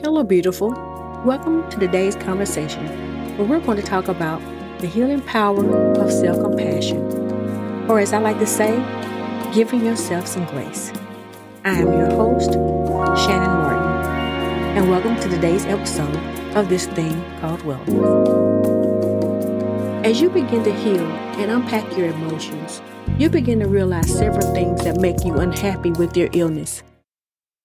Hello, beautiful. Welcome to today's conversation where we're going to talk about the healing power of self compassion, or as I like to say, giving yourself some grace. I am your host, Shannon Martin, and welcome to today's episode of this thing called wellness. As you begin to heal and unpack your emotions, you begin to realize several things that make you unhappy with your illness.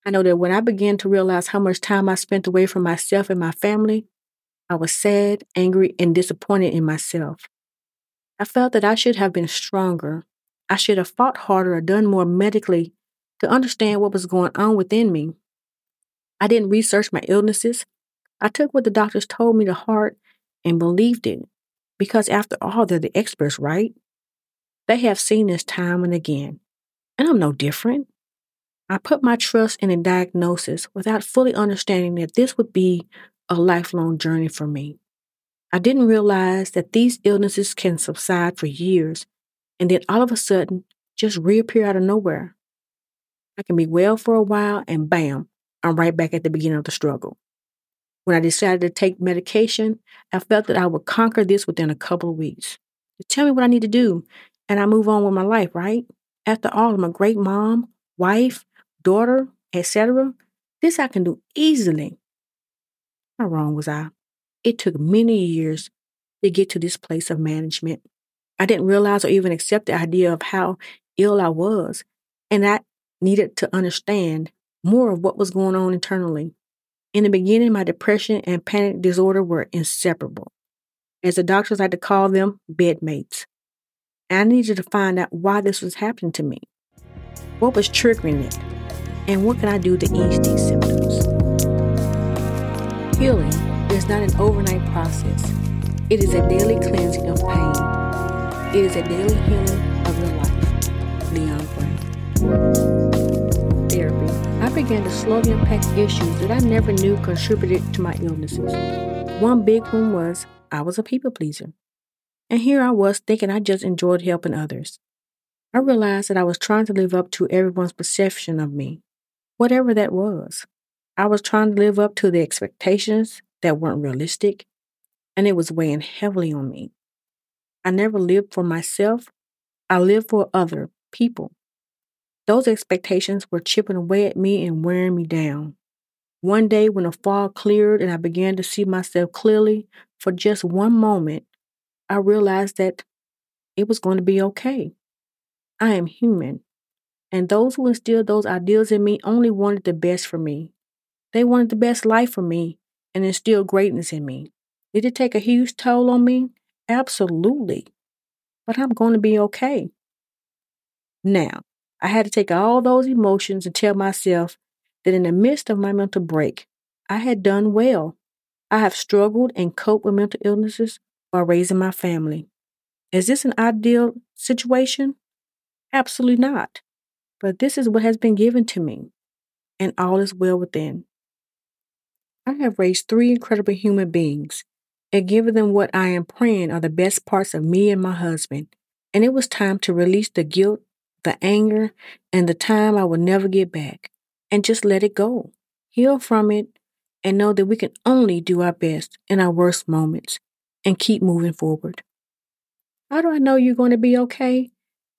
I know that when I began to realize how much time I spent away from myself and my family, I was sad, angry, and disappointed in myself. I felt that I should have been stronger. I should have fought harder or done more medically to understand what was going on within me. I didn't research my illnesses. I took what the doctors told me to heart and believed it because, after all, they're the experts, right? They have seen this time and again, and I'm no different. I put my trust in a diagnosis without fully understanding that this would be a lifelong journey for me. I didn't realize that these illnesses can subside for years and then all of a sudden just reappear out of nowhere. I can be well for a while and bam, I'm right back at the beginning of the struggle. When I decided to take medication, I felt that I would conquer this within a couple of weeks. tell me what I need to do, and I move on with my life, right? After all, I'm a great mom, wife, daughter, etc. This I can do easily. How wrong was I? It took many years to get to this place of management. I didn't realize or even accept the idea of how ill I was, and I needed to understand more of what was going on internally. In the beginning, my depression and panic disorder were inseparable. As the doctors like to call them, bedmates. I needed to find out why this was happening to me. What was triggering it? And what can I do to ease these symptoms? Healing is not an overnight process. It is a daily cleansing of pain. It is a daily healing of your life. Leon Gray. Therapy. I began to slowly unpack issues that I never knew contributed to my illnesses. One big one was I was a people pleaser. And here I was thinking I just enjoyed helping others. I realized that I was trying to live up to everyone's perception of me whatever that was. I was trying to live up to the expectations that weren't realistic, and it was weighing heavily on me. I never lived for myself, I lived for other people. Those expectations were chipping away at me and wearing me down. One day, when the fog cleared and I began to see myself clearly for just one moment, I realized that it was going to be okay. I am human. And those who instilled those ideals in me only wanted the best for me. They wanted the best life for me and instilled greatness in me. Did it take a huge toll on me? Absolutely. But I'm going to be okay. Now, I had to take all those emotions and tell myself that in the midst of my mental break, I had done well. I have struggled and coped with mental illnesses while raising my family. Is this an ideal situation? Absolutely not. But this is what has been given to me, and all is well within. I have raised three incredible human beings and given them what I am praying are the best parts of me and my husband. And it was time to release the guilt, the anger, and the time I will never get back, and just let it go. Heal from it, and know that we can only do our best in our worst moments and keep moving forward. How do I know you're going to be okay?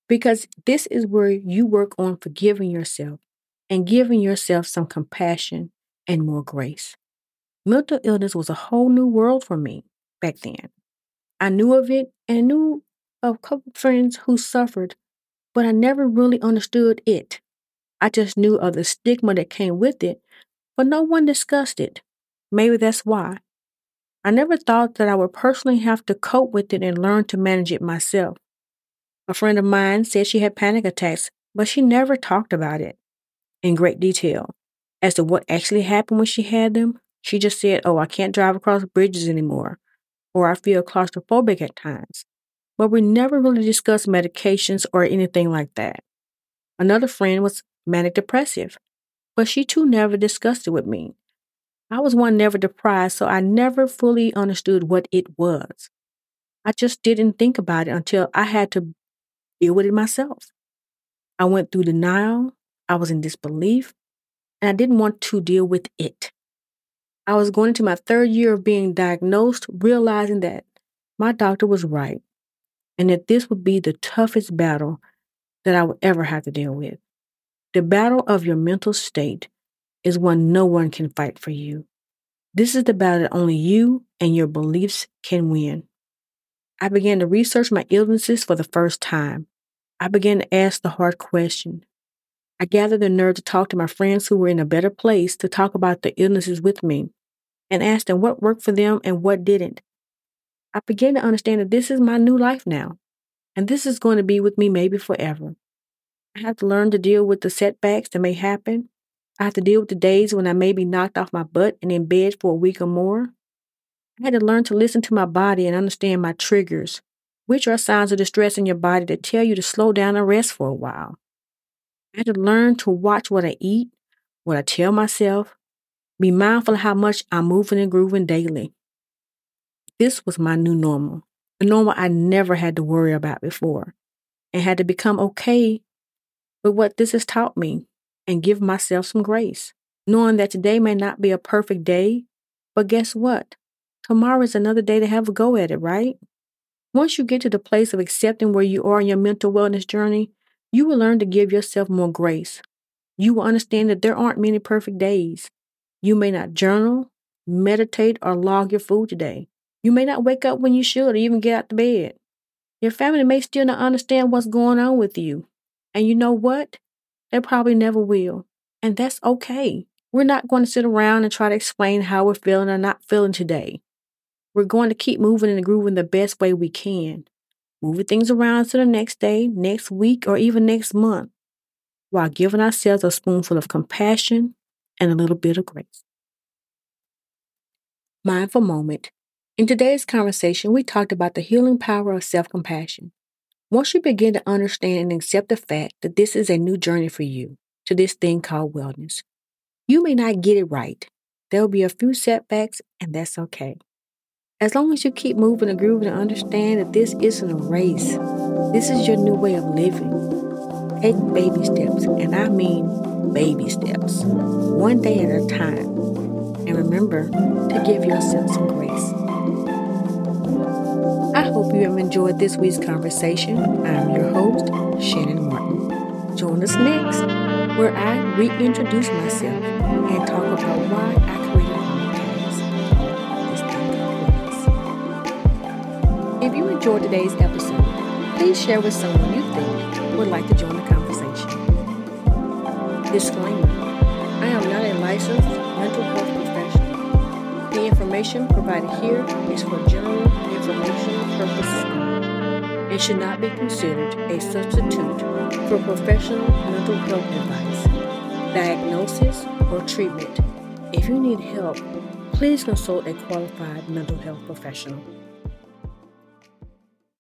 Because this is where you work on forgiving yourself and giving yourself some compassion and more grace. Mental illness was a whole new world for me back then. I knew of it and knew of a couple friends who suffered, but I never really understood it. I just knew of the stigma that came with it, but no one discussed it. Maybe that's why. I never thought that I would personally have to cope with it and learn to manage it myself. A friend of mine said she had panic attacks, but she never talked about it in great detail. As to what actually happened when she had them, she just said, Oh, I can't drive across bridges anymore, or I feel claustrophobic at times. But we never really discussed medications or anything like that. Another friend was manic depressive, but she too never discussed it with me. I was one never depressed, so I never fully understood what it was. I just didn't think about it until I had to deal with it myself. I went through denial, I was in disbelief, and I didn't want to deal with it. I was going into my third year of being diagnosed, realizing that my doctor was right and that this would be the toughest battle that I would ever have to deal with. The battle of your mental state is one no one can fight for you. This is the battle that only you and your beliefs can win. I began to research my illnesses for the first time. I began to ask the hard question. I gathered the nerve to talk to my friends who were in a better place to talk about the illnesses with me and asked them what worked for them and what didn't. I began to understand that this is my new life now, and this is going to be with me maybe forever. I have to learn to deal with the setbacks that may happen. I have to deal with the days when I may be knocked off my butt and in bed for a week or more. I had to learn to listen to my body and understand my triggers, which are signs of distress in your body that tell you to slow down and rest for a while. I had to learn to watch what I eat, what I tell myself, be mindful of how much I'm moving and grooving daily. This was my new normal, a normal I never had to worry about before, and had to become okay with what this has taught me and give myself some grace, knowing that today may not be a perfect day, but guess what? Tomorrow is another day to have a go at it, right? Once you get to the place of accepting where you are in your mental wellness journey, you will learn to give yourself more grace. You will understand that there aren't many perfect days. You may not journal, meditate, or log your food today. You may not wake up when you should or even get out of bed. Your family may still not understand what's going on with you. And you know what? They probably never will. And that's okay. We're not going to sit around and try to explain how we're feeling or not feeling today. We're going to keep moving and grooving the best way we can, moving things around to the next day, next week, or even next month, while giving ourselves a spoonful of compassion and a little bit of grace. Mindful moment. In today's conversation, we talked about the healing power of self compassion. Once you begin to understand and accept the fact that this is a new journey for you to this thing called wellness, you may not get it right. There will be a few setbacks, and that's okay. As long as you keep moving and grooving and understand that this isn't a race, this is your new way of living. Take baby steps, and I mean baby steps, one day at a time. And remember to give yourself some grace. I hope you have enjoyed this week's conversation. I'm your host, Shannon Martin. Join us next, where I reintroduce myself and talk about why I If you enjoyed today's episode, please share with someone you think would like to join the conversation. Disclaimer I am not a licensed mental health professional. The information provided here is for general informational purposes and should not be considered a substitute for professional mental health advice, diagnosis, or treatment. If you need help, please consult a qualified mental health professional.